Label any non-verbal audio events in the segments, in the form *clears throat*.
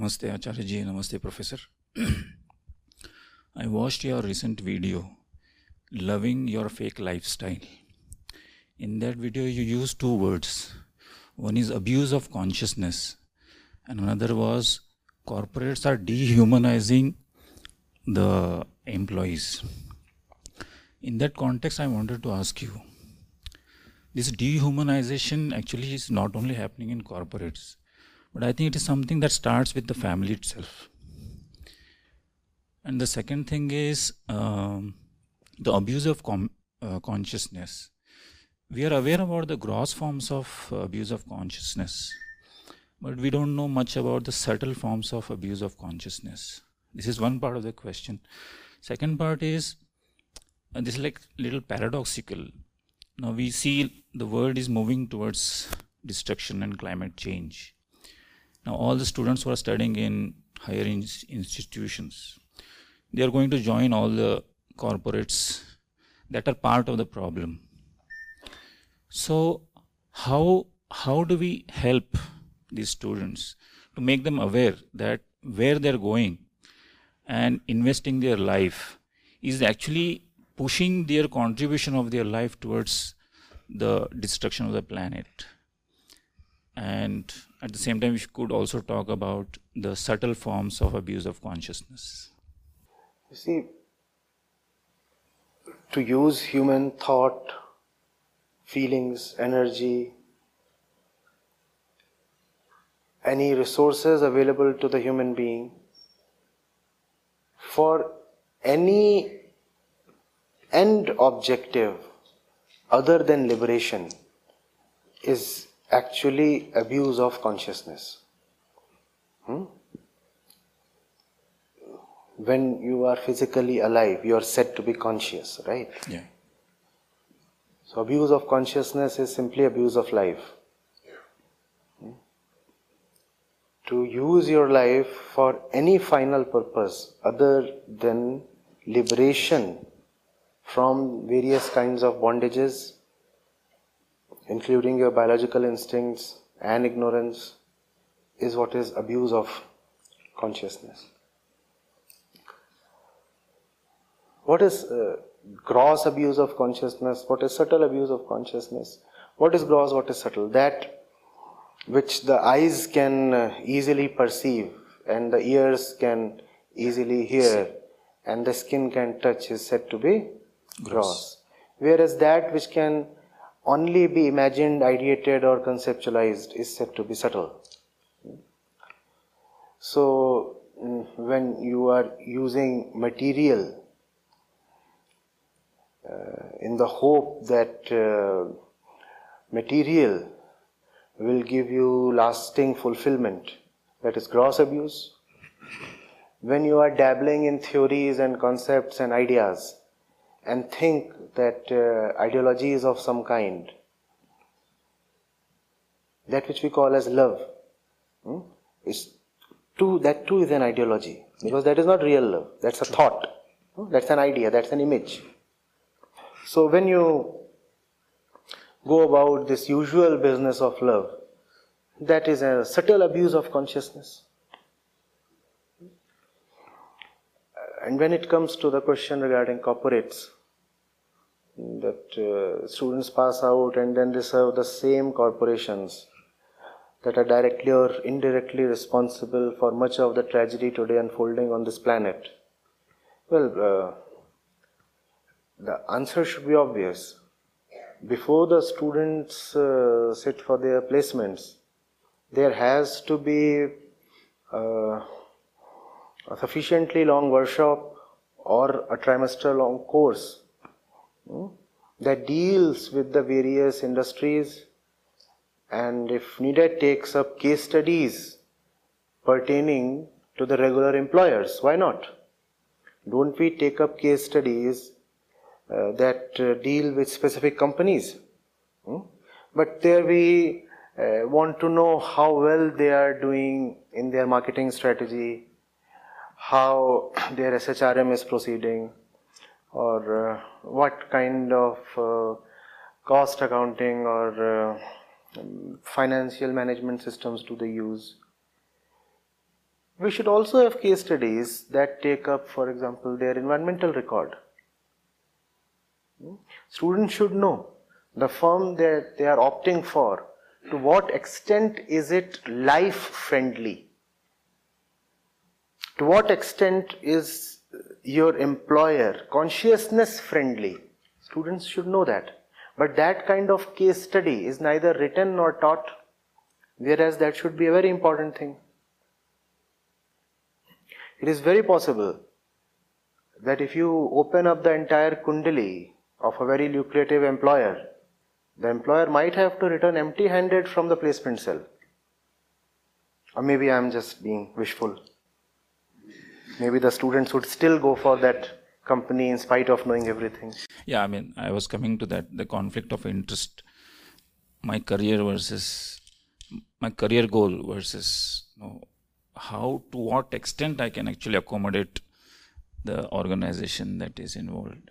Namaste Acharya ji, Namaste Professor. *clears throat* I watched your recent video, Loving Your Fake Lifestyle. In that video, you used two words. One is abuse of consciousness, and another was corporates are dehumanizing the employees. In that context, I wanted to ask you this dehumanization actually is not only happening in corporates, but I think it is something that starts with the family itself. And the second thing is um, the abuse of uh, consciousness. We are aware about the gross forms of uh, abuse of consciousness, but we don't know much about the subtle forms of abuse of consciousness. This is one part of the question. Second part is and this is like little paradoxical. Now we see the world is moving towards destruction and climate change now, all the students who are studying in higher in- institutions, they are going to join all the corporates that are part of the problem. So, how how do we help these students to make them aware that where they're going and investing their life is actually pushing their contribution of their life towards the destruction of the planet and at the same time, we could also talk about the subtle forms of abuse of consciousness. You see, to use human thought, feelings, energy, any resources available to the human being for any end objective other than liberation is actually abuse of consciousness. Hmm? When you are physically alive, you are said to be conscious, right? Yeah. So, abuse of consciousness is simply abuse of life. Hmm? To use your life for any final purpose other than liberation from various kinds of bondages including your biological instincts and ignorance, is what is abuse of consciousness. What is uh, gross abuse of consciousness? What is subtle abuse of consciousness? What is gross? What is subtle? That which the eyes can uh, easily perceive and the ears can easily hear and the skin can touch is said to be gross. gross. Whereas that which can only be imagined, ideated, or conceptualized is said to be subtle. So, mm, when you are using material uh, in the hope that uh, material will give you lasting fulfillment, that is gross abuse. When you are dabbling in theories and concepts and ideas, and think that uh, ideology is of some kind, that which we call as love, hmm, is too, that too is an ideology because that is not real love, that's a thought, hmm, that's an idea, that's an image. So when you go about this usual business of love, that is a subtle abuse of consciousness. And when it comes to the question regarding corporates, that uh, students pass out and then they serve the same corporations that are directly or indirectly responsible for much of the tragedy today unfolding on this planet. Well, uh, the answer should be obvious. Before the students uh, sit for their placements, there has to be uh, a sufficiently long workshop or a trimester long course hmm, that deals with the various industries and if needed takes up case studies pertaining to the regular employers. Why not? Don't we take up case studies uh, that uh, deal with specific companies? Hmm? But there we uh, want to know how well they are doing in their marketing strategy, how their SHRM is proceeding, or uh, what kind of uh, cost accounting or uh, financial management systems do they use. we should also have case studies that take up, for example, their environmental record. Students should know the firm that they are opting for, to what extent is it life friendly? To what extent is your employer consciousness friendly? Students should know that. But that kind of case study is neither written nor taught, whereas that should be a very important thing. It is very possible that if you open up the entire kundali of a very lucrative employer, the employer might have to return empty handed from the placement cell. Or maybe I am just being wishful. Maybe the students would still go for that company in spite of knowing everything. Yeah, I mean, I was coming to that the conflict of interest, my career versus my career goal versus you know, how to what extent I can actually accommodate the organization that is involved.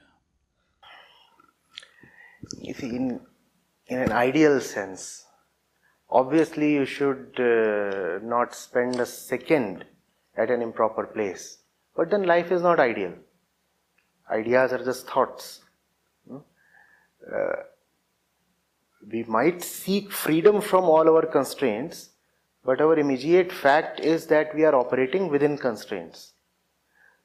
You see, in, in an ideal sense, obviously you should uh, not spend a second at an improper place. But then life is not ideal. Ideas are just thoughts. Hmm? Uh, we might seek freedom from all our constraints, but our immediate fact is that we are operating within constraints.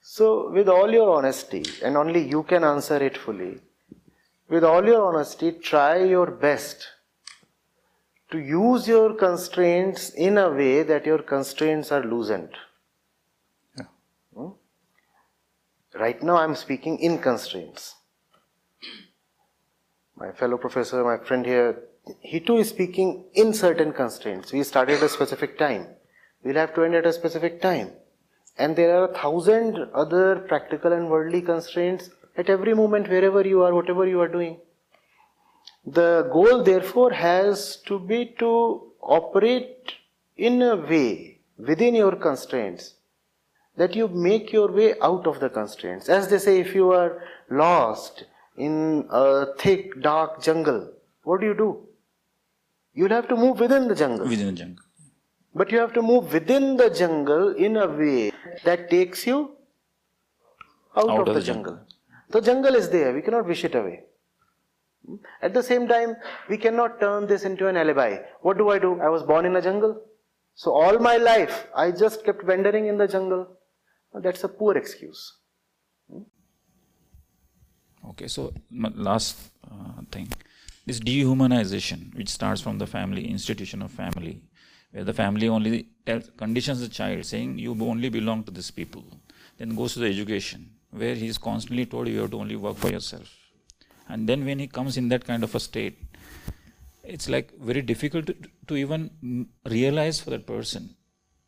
So, with all your honesty, and only you can answer it fully, with all your honesty, try your best to use your constraints in a way that your constraints are loosened. Yeah. Hmm? Right now, I'm speaking in constraints. My fellow professor, my friend here, he too is speaking in certain constraints. We started at a specific time. We'll have to end at a specific time. And there are a thousand other practical and worldly constraints at every moment, wherever you are, whatever you are doing. The goal, therefore, has to be to operate in a way within your constraints that you make your way out of the constraints. As they say, if you are lost in a thick, dark jungle, what do you do? You'll have to move within the jungle. Within the jungle. But you have to move within the jungle in a way that takes you out, Out of, of the, jungle. jungle. The jungle is there, we cannot wish it away. At the same time, we cannot turn this into an alibi. What do I do? I was born in a jungle. So all my life, I just kept wandering in the jungle. That's a poor excuse. Okay, so last uh, thing, this dehumanization, which starts from the family, institution of family, where the family only tells, conditions the child, saying you only belong to these people. Then goes to the education, where he is constantly told you have to only work for yourself. And then when he comes in that kind of a state, it's like very difficult to, to even mm, realize for that person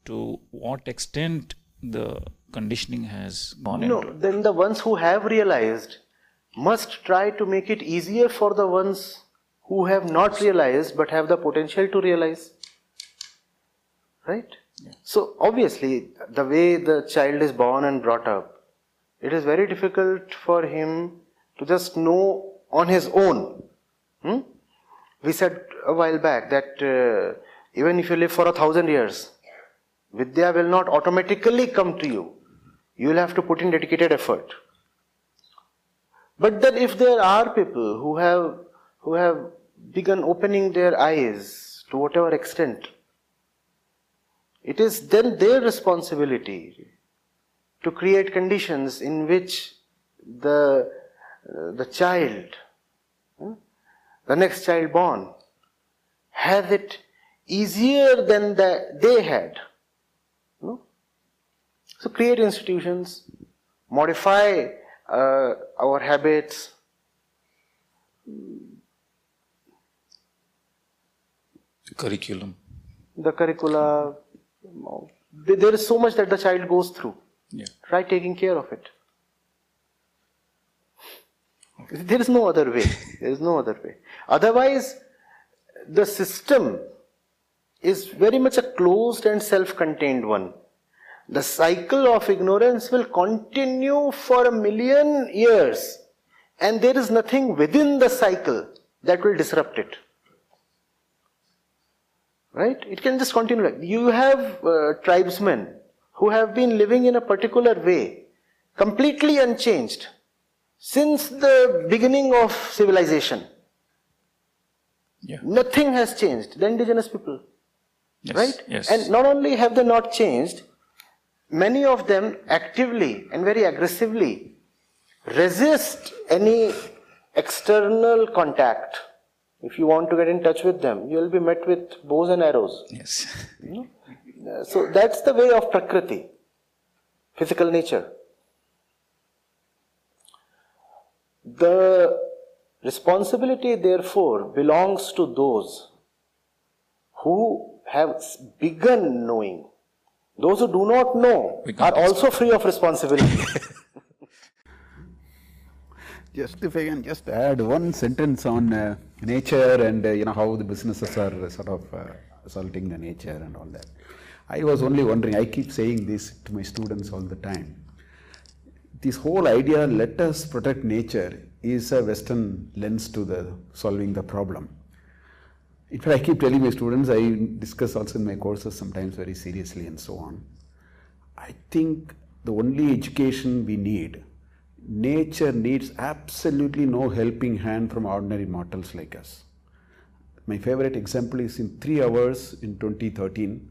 to what extent the conditioning has gone No, into. then the ones who have realized must try to make it easier for the ones who have not realized but have the potential to realize. Right? So, obviously, the way the child is born and brought up, it is very difficult for him to just know on his own. Hmm? We said a while back that uh, even if you live for a thousand years, Vidya will not automatically come to you. You will have to put in dedicated effort. But then if there are people who have who have begun opening their eyes to whatever extent, it is then their responsibility to create conditions in which the the child, hmm, the next child born, has it easier than the, they had. So create institutions, modify uh, our habits. Curriculum. the curricula. There is so much that the child goes through. Yeah. Try taking care of it. There is no other way. There is no other way. Otherwise, the system is very much a closed and self contained one. The cycle of ignorance will continue for a million years, and there is nothing within the cycle that will disrupt it. Right? It can just continue. like- You have uh, tribesmen who have been living in a particular way, completely unchanged since the beginning of civilization. Yeah. Nothing has changed. The indigenous people. Yes. Right? Yes. And not only have they not changed, many of them actively and very aggressively resist any external contact. If you want to get in touch with them, you will be met with bows and arrows. yes. Uh, So that's the way of Prakriti, physical nature. The responsibility, therefore, belongs to those who have begun knowing. Those who do not know are also free of responsibility. *laughs* Just if I can just add one sentence on uh, nature and uh, you know how the businesses are uh, sort of uh, assaulting the nature and all that. I was only wondering. I keep saying this to my students all the time. This whole idea, let us protect nature, is a Western lens to the solving the problem. In fact, I keep telling my students, I discuss also in my courses sometimes very seriously and so on. I think the only education we need, nature needs absolutely no helping hand from ordinary mortals like us. My favorite example is in three hours in 2013,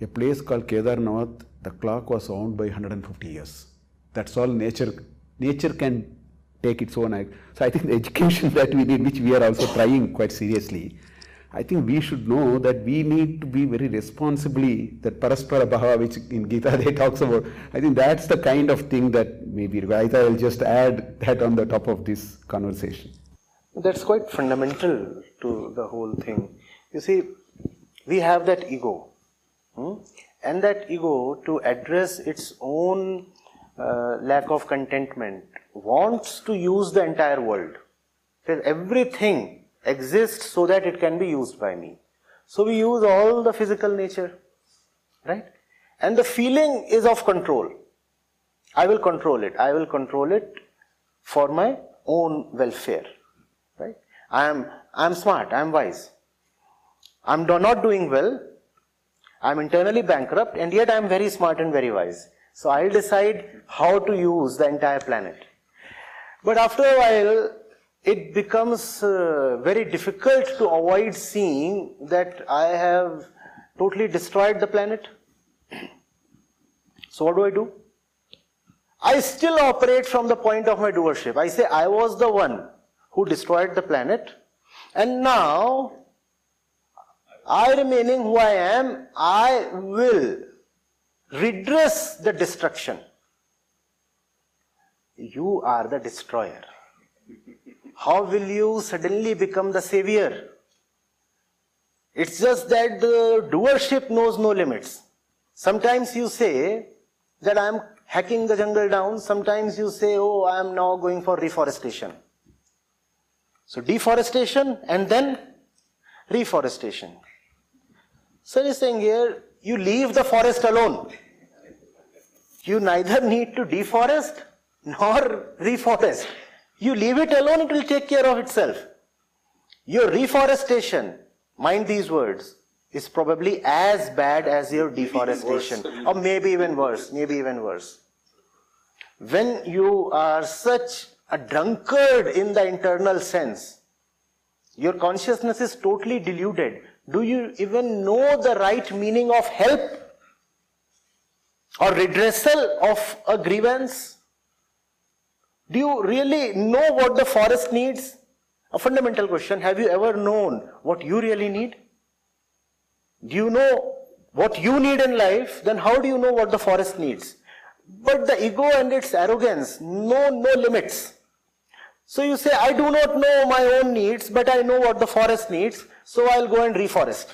a place called Kedarnath, the clock was owned by 150 years. That's all nature. Nature can take its own. So I think the *laughs* education that we need, which we are also trying quite seriously, I think we should know that we need to be very responsibly that paraspara bhava, which in Gita *laughs* they talks about. I think that's the kind of thing that maybe I I'll just add that on the top of this conversation. That's quite fundamental to the whole thing. You see, we have that ego. hmm? And that ego, to address its own uh, lack of contentment, wants to use the entire world. Says everything exists so that it can be used by me. So we use all the physical nature, right? And the feeling is of control. I will control it. I will control it for my own welfare. Right? I am I am smart, I am wise. I am do- not doing well. I am internally bankrupt and yet I am very smart and very wise. So I'll decide how to use the entire planet. But after a while, it becomes uh, very difficult to avoid seeing that I have totally destroyed the planet. So what do I do? I still operate from the point of my doership. I say I was the one who destroyed the planet, and now I remaining who I am, I will redress the destruction. You are the destroyer. How will you suddenly become the savior? It's just that the doership knows no limits. Sometimes you say that I am hacking the jungle down, sometimes you say, oh, I am now going for reforestation. So deforestation and then reforestation. So he's saying here, you leave the forest alone. You neither need to deforest nor reforest. You leave it alone, it will take care of itself. Your reforestation, mind these words, is probably as bad as your deforestation, or maybe even worse, maybe even worse. When you are such a drunkard in the internal sense, your consciousness is totally deluded. Do you even know the right meaning of help or redressal of a grievance? Do you really know what the forest needs? A fundamental question. Have you ever known what you really need? Do you know what you need in life? Then how do you know what the forest needs? But the ego and its arrogance know no limits. So you say, I do not know my own needs, but I know what the forest needs, so I'll go and reforest.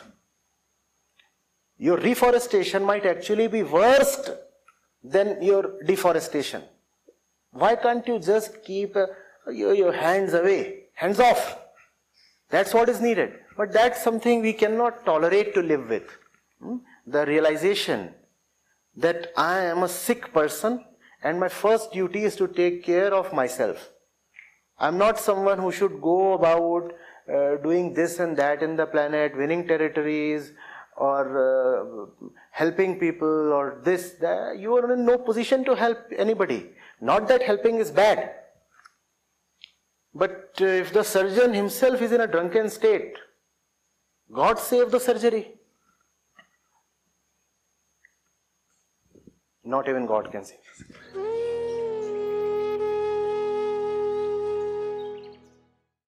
Your reforestation might actually be worse than your deforestation. Why can't you just keep uh, your, your hands away, hands off? That's what is needed. But that's something we cannot tolerate to live with. Hmm? The realization that I am a sick person and my first duty is to take care of myself. I'm not someone who should go about uh, doing this and that in the planet, winning territories, or uh, helping people or this, that, you are in no position to help anybody. Not that helping is bad. But uh, if the surgeon himself is in a drunken state, God save the surgery. Not even God can save.